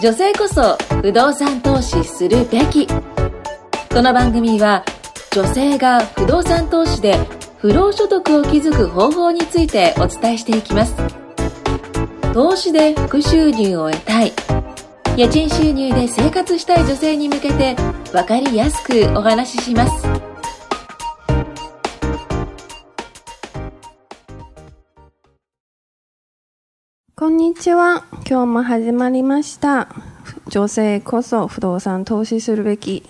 女性こそ不動産投資するべき。この番組は女性が不動産投資で不労所得を築く方法についてお伝えしていきます。投資で副収入を得たい。家賃収入で生活したい女性に向けて分かりやすくお話しします。こんにちは。今日も始まりました。女性こそ不動産投資するべき。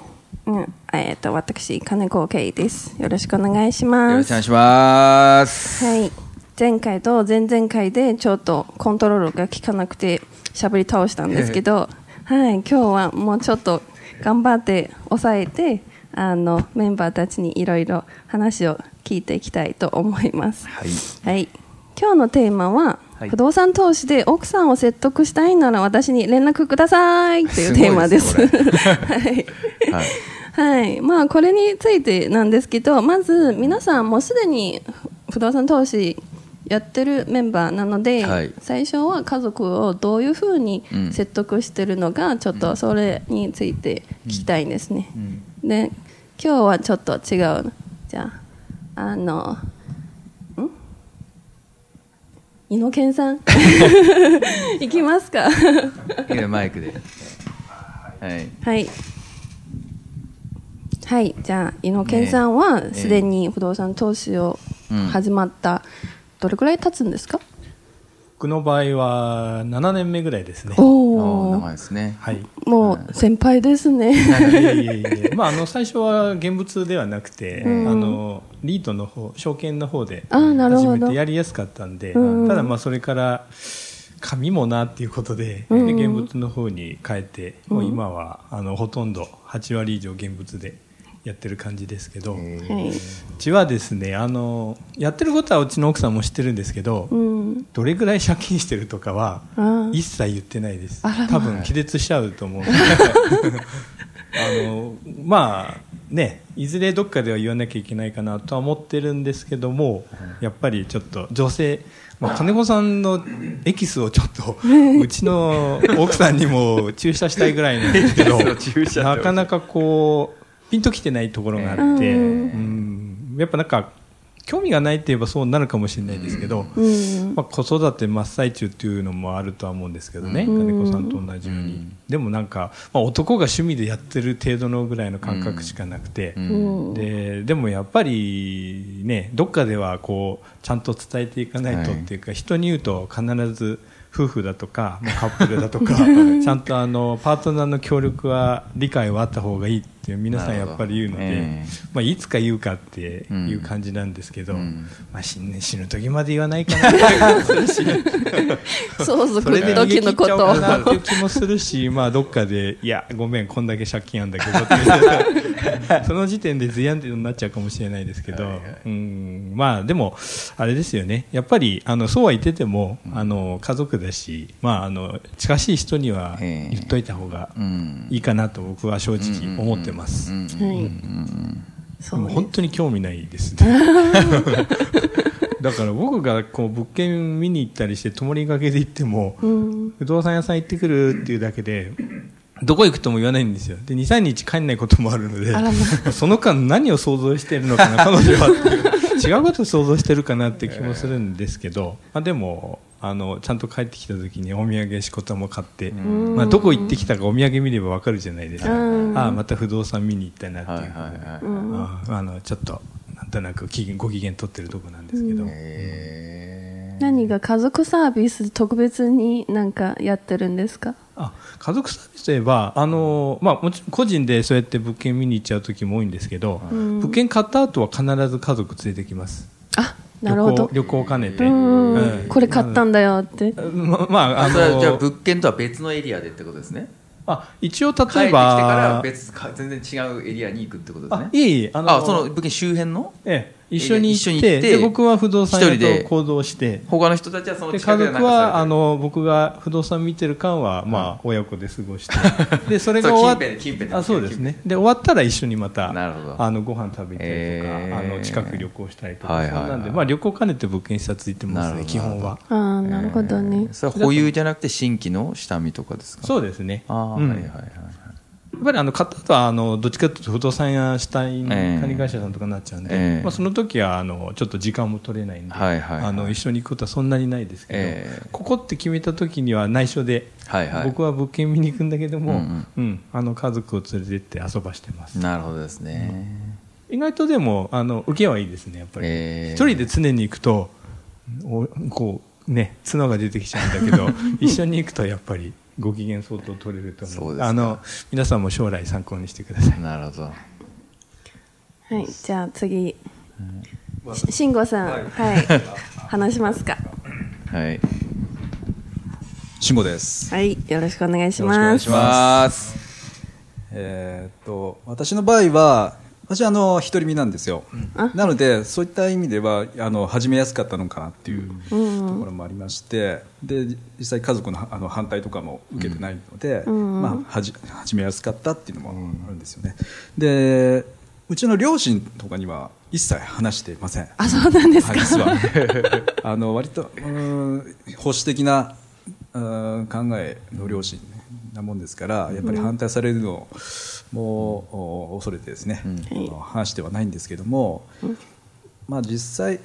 うん、えっ、と、私、金子圭です。よろしくお願いしよます。ろしくお願いします。はい。前回と前々回でちょっとコントロールが効かなくて喋り倒したんですけど、はい、今日はもうちょっと頑張って抑えて、あの、メンバーたちにいろいろ話を聞いていきたいと思います。はい。はい。今日のテーマは、はい不動産投資で奥さんを説得したいなら私に連絡ください というテーマです。はい。はい。はい。まあ、これについてなんですけど、まず皆さんもうすでに不動産投資やってるメンバーなので、はい最初は家族をどういうふうにうん説得してるのか、ちょっとそれについて聞きたいんですね。で、今日はちょっと違う。じゃあ、あの、ん井野健さん いきますかマイクで。はい。はい。はい、じゃあ、井野健さんはねすでに不動産投資をうん始まった、どれくらい経つんですか、僕の場合は7年目ぐらいですね。おおー、お長いですね。はい。もう先輩ですね。い。えいえいえ。まあ、あの最初は現物ではなくて、うん。あのリートの方証券の方であーなるほど。始めてやりやすかったんで、うん。ただまあそれから紙もなっていうことで,、うん。で現物の方に変えて、もう今はあのほとんど8割以上現物でやってる感じですけど、うはい。ちはですねあのやってることはうちの奥さんも知ってるんですけど、うん。どれぐらい借金してるとかは一切言ってないです。まあ多分気絶しちゃうと思う。あのまあねいずれどっかでは言わなきゃいけないかなとは思ってるんですけどもやっぱりちょっと女性、まあ、金子さんのエキスをちょっとうちの奥さんにも注射したいぐらいなんですけど なかなかこうピンときてないところがあって、うん。うん。やっぱなんか興味がないって言えばそうなるかもしれないですけど、うん。まあ、子育て真っ最中っていうのもあるとは思うんですけどね、うん。金子さんと同じように、うん。でもなんか、まあ、男が趣味でやってる程度のぐらいの感覚しかなくて、ででもやっぱりねどっかではこうちゃんと伝えていかないとっていうか、人に言うと必ず夫婦だとか、まあ、カップルだとか ちゃんとあのパートナーの協力は理解はあった方がいいって皆さんやっぱり言うので、えまあ、いつか言うかっていう感じなんですけど、うん。まあ、死ぬ死ぬ時まで言わないかな。っていう時のこと。気もするし、まあ、どっかで、いや、ごめん、こんだけ借金あんだけどって その時点でズヤンってなっちゃうかもしれないですけど、はいはい。うんまあ、でも、あれですよね、やっぱりあのそうは言ってても、あの家族だし、まあ、あの近しい人にはええ。言っといた方がうん。いいかなと僕は正直思ってます。本当に興味ないですね。だから僕がこう物件見に行ったりして泊まりがけで行っても、うん。不動産屋さん行ってくるっていうだけでどこ行くとも言わないんですよ。で23日帰んないこともあるのでその間何を想像してるのかな 彼女は。っていう違うことを想像してるかなって気もするんですけど、まあ、でもあのちゃんと帰ってきた時にお土産しこたも買って、ん。まあ、どこ行ってきたかお土産見ればわかるじゃないですか、うん。ああまた不動産見に行ったなっていう、あのちょっとなんとなく機嫌ご機嫌取ってるとこなんですけど、何が家族サービス特別になんかやってるんですか？あ家族サービスといえばあの、まあ、もちろん個人でそうやって物件見に行っちゃう時も多いんですけど、ん物件買った後は必ず家族連れてきますあ、なるほど。旅行を兼ねて、うんうんこれ買ったんだよって。ままあああ、それはじゃあの物件とは別のエリアでってことですね。あ一応例え帰ってきてからば別か全然違うエリアに行くってことですあね。いえいえあのあ、その物件周辺の？ええ一緒に行っ一緒に行っててで僕は不動産一人で。屋と行動して。他の人たちはそので近くで家族はあのの僕が不動産見てる間は、まあ、親子で過ごして。でそれが終わっ近辺近辺で。あそうですね。で。終わったら一緒にまたなるほど。あのご飯食べたりとか、えー。あの近く旅行したりとか、はいはいはい。そんなんで、まあ、旅行兼ねて物件視察行ってますね基本は。ああなるほどね、それは保有じゃなくて新規の下見とかですか？そうですね。あはいはいはいやっぱりあの買った後はあのどっちかというと不動産屋下にええ。管理会社さんとかになっちゃうんで、ええ。まあ、その時はあのちょっと時間も取れないんで、はいはいはい。あの一緒に行くことはそんなにないですけど、ええ。ここって決めた時には内緒で、はいはい。僕は物件見に行くんだけども、うんうん。あの家族を連れてって遊ばしてます。なるほどですね、意外とでもあの受けはいいですねやっぱり、ええ。一人で常に行くとおこうね角が出てきちゃうんだけど 一緒に行くとやっぱりご機嫌相当取れると思う。そうあの皆さんも将来参考にしてください。なるほど。はいじゃあ次。し慎吾さんはい、話しますか。はい。慎吾です。はいよろしくお願いしよろしくお願ますいします。えーっと私の場合は私はあの独り身なんですよ。なのでそういった意味ではあの始めやすかったのかなっていうところもありまして、で実際家族のあの反対とかも受けてないので、まあはじ始めやすかったっていうのもあるんですよね。でうちの両親とかには一切話していません。あそうなんですか、あの割と保守的な考えの両親なもんですからやっぱり反対されるのをも恐れてですね、あの話してはないんですけども、まあ、実際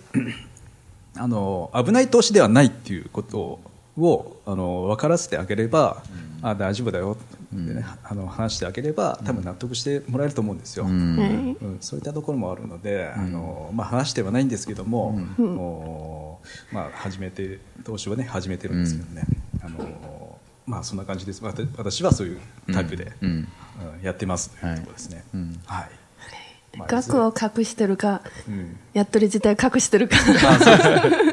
あの危ない投資ではないっていうことをあの分からせてあげれば、あ大丈夫だよって、ねあの話してあげれば多分納得してもらえると思うんですよ。うん。はい。うん、そういったところもあるので、あのまあ、話してはないんですけども、おまあ、始めて投資はね始めてるんですけどね、あのまあ、そんな感じです。わた私はそういうタイプで、うん。うんやってますというところですね。うん。はいまあ額を隠してるか、うん。やっとり自体隠してるか。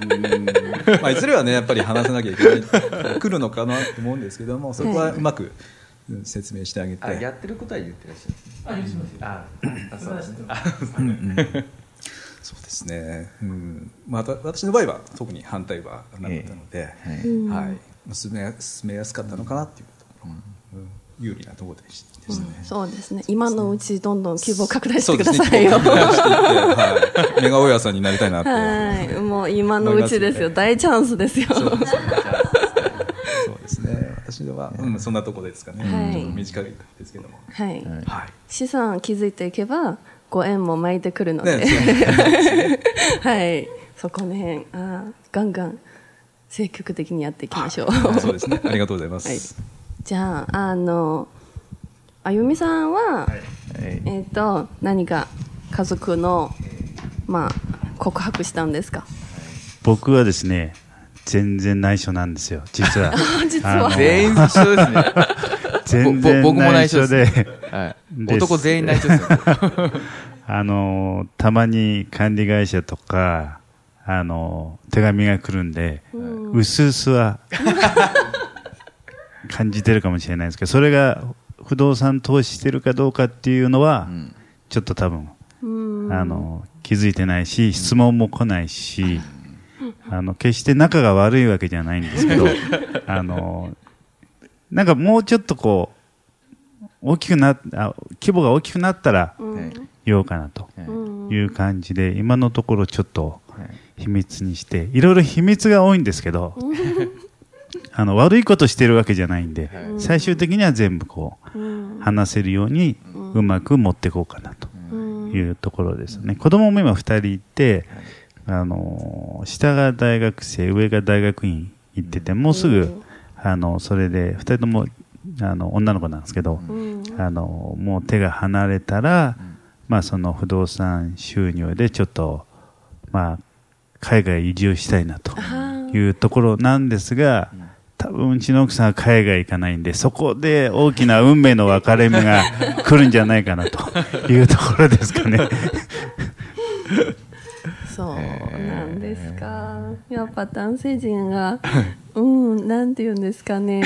うん。まあ、いずれはねやっぱり話さなきゃいけない来るのかなと思うんですけどもそこはうまくうん説明してあげて、あやってることは言ってらっしゃる。あ言ってますああそう。です。ねあそうですね、うん。まあ、わ私の場合は特に反対はなかったので、ええ。はい、進め進めやすかったのかなっていうところ、うん有利なところでしでしたね。そうですね。今のうちどんどん規模拡大してくださいよ、規模拡大していってはい、メガ大家さんになりたいなって。はい。もう今のうちですよ。大チャンスですよ。そうですね。私では、うん、そんなところですかね。はい。ちょっと短いですけども。はい、はい。資産を築いていけばご縁も巻いてくるので、ね、はい。そこの辺あーガンガン積極的にやっていきましょう、そうですね。ありがとうございます。はいじゃああのあゆみさんは、はい。えっ、と何か家族のまあ告白したんですか？僕はですね全然内緒なんですよ実は。実は。全員一緒ですね。全然ぼ僕も内緒でですはい。男全員内緒ですよ あのたまに管理会社とかあの手紙が来るんで、うすうすは感じてるかもしれないですけどそれが不動産投資してるかどうかっていうのは、んちょっと多分あの気づいてないし質問も来ないし、あの決して仲が悪いわけじゃないんですけど あのなんかもうちょっとこう大きくなあ規模が大きくなったらはい言おうかなとはい。いう感じで今のところちょっとはい。秘密にしていろいろ秘密が多いんですけどあの悪いことしてるわけじゃないんではい。最終的には全部こう話せるようにうまく持っていこうかなというところですね。子供も今2人いてあの下が大学生上が大学院行っててもうすぐあのそれで2人ともあの女の子なんですけどあのもう手が離れたらまあその不動産収入でちょっとまあ海外移住したいなというところなんですが多分うちの奥さんは海外行かないんでそこで大きな運命の分かれ目が来るんじゃないかなというところですかね。そうなんですか。やっぱ男性陣が、うん、なんて言うんですかね。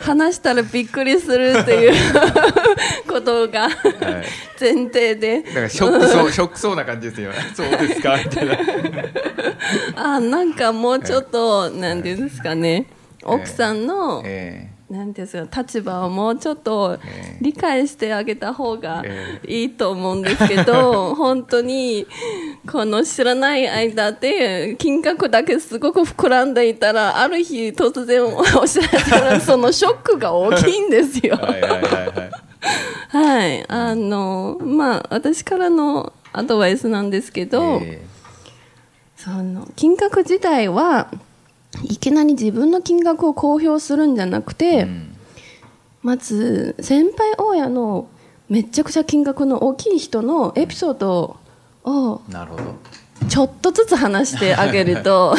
話したらびっくりするっていうことが前提で。だからショックそうショックそうな感じですよそうですかみたいなあ、なんかもうちょっと、なんて言うんですかね。奥さんの、えなんですか立場をもうちょっと理解してあげた方がいいと思うんですけど、本当にこの知らない間で金額だけすごく膨らんでいたらある日突然お知らせたらそのショックが大きいんですよ。えはい あのまあ私からのアドバイスなんですけど、え。その金額自体はいきなり自分の金額を公表するんじゃなくて、えうん。まず先輩親のめちゃくちゃ金額の大きい人のエピソードをなるほど。ちょっとずつ話してあげると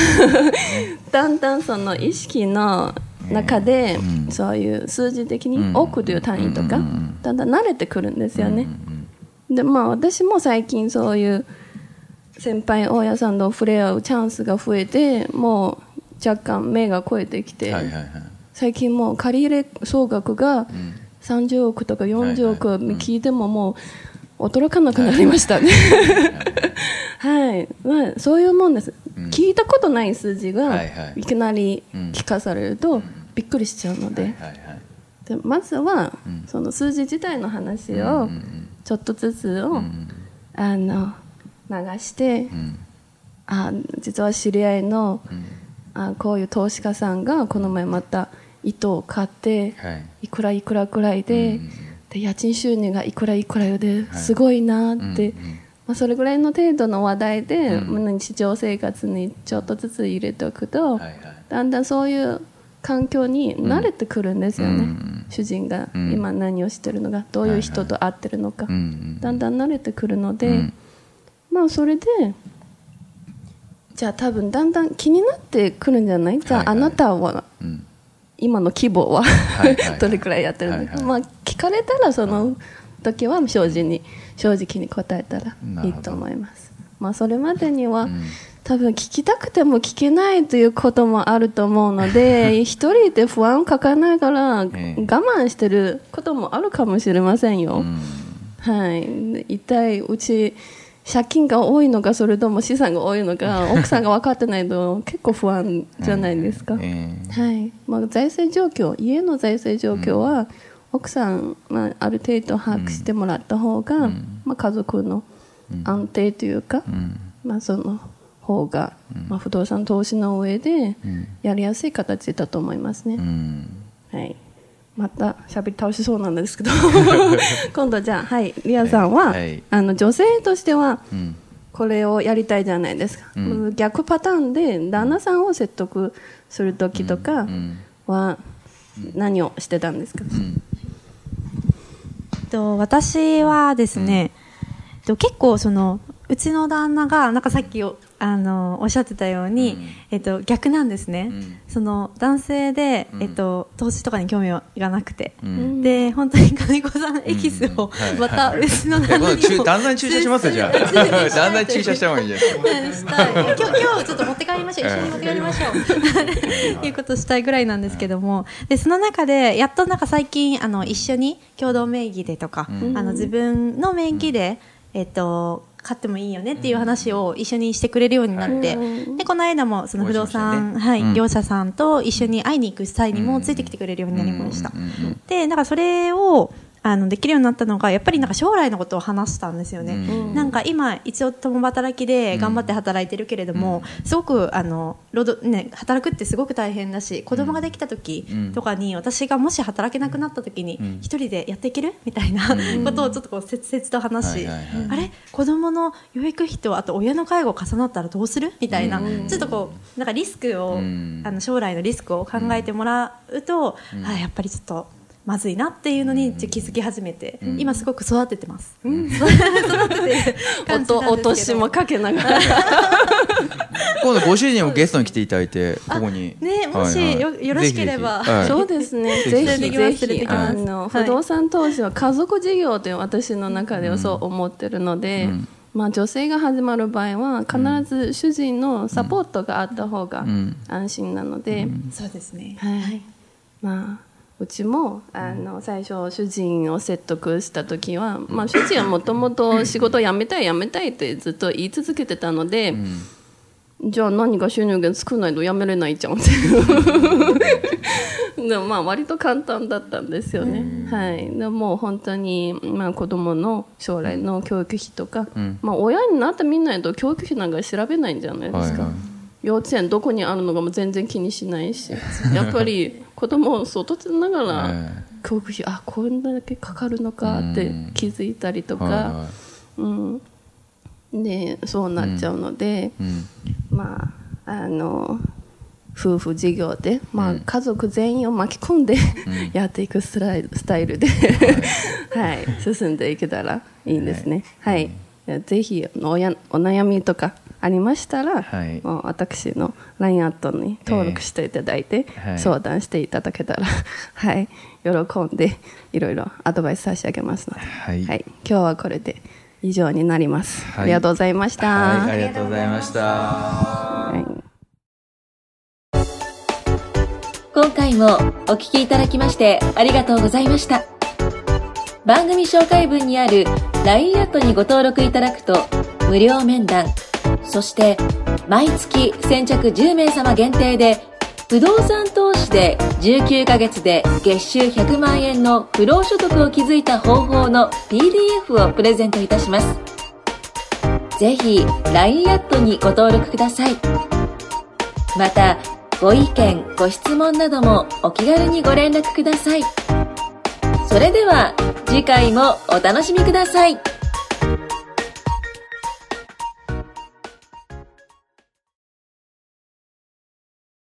だんだんその意識の中でうん。そういう数字的うんに億という単位とかだんだん慣れてくるんですよね。うん。でまあ私も最近そういう先輩大家さんと触れ合うチャンスが増えてもう若干目が超えてきて、最近もう借り入れ総額がうん。30億とか40億聞いてももう驚かなくなりました。ね。はい、まあ、そういうもんです、うん。聞いたことない数字がはいきなりうん。聞かされるとびっくりしちゃうので,、でまずはうん。その数字自体の話うんをうん。ちょっとずつを、うん。あの流して、うん。あ実は知り合いのうんあこういう投資家さんがこの前また糸を買ってはい。いくらいくらくらいで,、うんで家賃収入がいくらいくらですごいなって、うんうんまあ、それぐらいの程度の話題で、うん。まあ日常生活にちょっとずつ入れておくと、はいはい。だんだんそういう環境に慣れてくるんですよね、うん主人がうん。今何をしてるのかどういう人と会ってるのか、うんうん。だんだん慣れてくるので、うん。まあそれでじゃあ多分だんだん気になってくるんじゃない？じゃあ、あなたはうん。今の規模はどれくらいやってるの？か、まあ聞かれたらその時は正直に正直に答えたらいいと思います。まあそれまでには、うん。多分聞きたくても聞けないということもあると思うので 一人で不安を抱えながら我え。え慢してることもあるかもしれませんよ、うん。はい、一体うち借金が多いのかそれとも資産が多いのか 奥さんが分かってないと結構不安じゃないですか、えはい。まあ、財政状況家の財政状況は、奥さん、まあ、ある程度把握してもらった方が、まあ、家族の安定というか、まあ、その方が、まあ、不動産投資の上でうん。やりやすい形だと思いますね、うん。はい、また喋り倒しそうなんですけど。今度じゃあはいリアさんは、はい。はい。あの女性としてはうん。これをやりたいじゃないですか、うん。逆パターンで旦那さんを説得する時とかうん。は何をしてたんですか、と私はですね、と結構そのうちの旦那がなんかさっきおあのおっしゃってたように、うん。えっと逆なんですね、うん。その男性で、うん。えっと投資とかに興味がなくて、うん。で本当に金子さんエキスをはい。またうちの旦那にも中旦那に注射しますよじゃあ。旦那に注射した方がいいんじゃないです。か 今日今日ちょっと持って帰りましょう。一緒に持って帰りましょう。いうことしたいぐらいなんですけども。でその中でやっとなんか最近あの一緒に共同名義でとか、うん。あの自分の名義で、えっと買ってもいいよねっていう話を一緒にしてくれるようになって、うん。でこの間もその不動産、はい業者さんと一緒に会いに行く際にもついてきてくれるようになりました、うんうんうん。でなんかそれをあのできるようになったのがやっぱりなんか将来のことを話したんですよね、うん。なんか今一応共働きで頑張って働いてるけれども、すごくあの労働、ね、働くってすごく大変だし子供ができた時とかに私がもし働けなくなった時にうん。一人でやっていける？みたいな ことをちょっとこう切々と話し、あれ？子供の養育費とあと親の介護重なったらどうする？みたいな、ちょっとこうなんかリスクを、うん。あの将来のリスクを考えてもらうと、あやっぱりちょっとまずいなっていうのにちょっと気づき始めて、今すごく育ててます。育ててる感じ音なんですけど。落としもかけながら。今度ご主人もゲストに来ていただいてここに。ねもしはい。はいよよろしければ。そうですね。ぜひぜひ。あのはい不動産投資は家族事業という私の中ではそう思ってるので、うん。まあ、女性が始まる場合は必ず主人のサポートがあった方がん。安心なので、そうですね。はい。まあ、うちもあの最初主人を説得した時は、まあ、主人はもともと仕事辞めたい辞めたいってずっと言い続けてたので、じゃあ何か収入源作らないと辞めれないじゃんって。でもまあ割と簡単だったんですよね、はい、でも本当に、まあ、子供の将来の教育費とか、まあ、親になってみないと教育費なんか調べないんじゃないですか、はいはい幼稚園どこにあるのかも全然気にしないし。やっぱり子供を育てながらえ。教育費あこんだけかかるのかって気づいたりとか、うん、でそうなっちゃうので、まああの夫婦事業で、まあ、家族全員を巻き込んで、やっていくスタイルスタイルで、はい、進んでいけたらいいんですね。はい、ぜひおやお悩みとかありましたら、はい。もう私の LINE アットに登録していただいて、はい。相談していただけたら、はい、喜んでいろいろアドバイス差し上げますので、はい。今日はこれで以上になります。はい。ありがとうございました。はい、ありがとうございました。はい。今回もお聞きいただきましてありがとうございました。番組紹介文にある LINE アットにご登録いただくと無料面談、そして毎月先着10名様限定で不動産投資で19ヶ月で月収100万円の不労所得を築いた方法の PDF をプレゼントいたします。ぜひ LINE アットにご登録ください。また、ご意見、ご質問などもお気軽にご連絡ください。それでは次回もお楽しみください。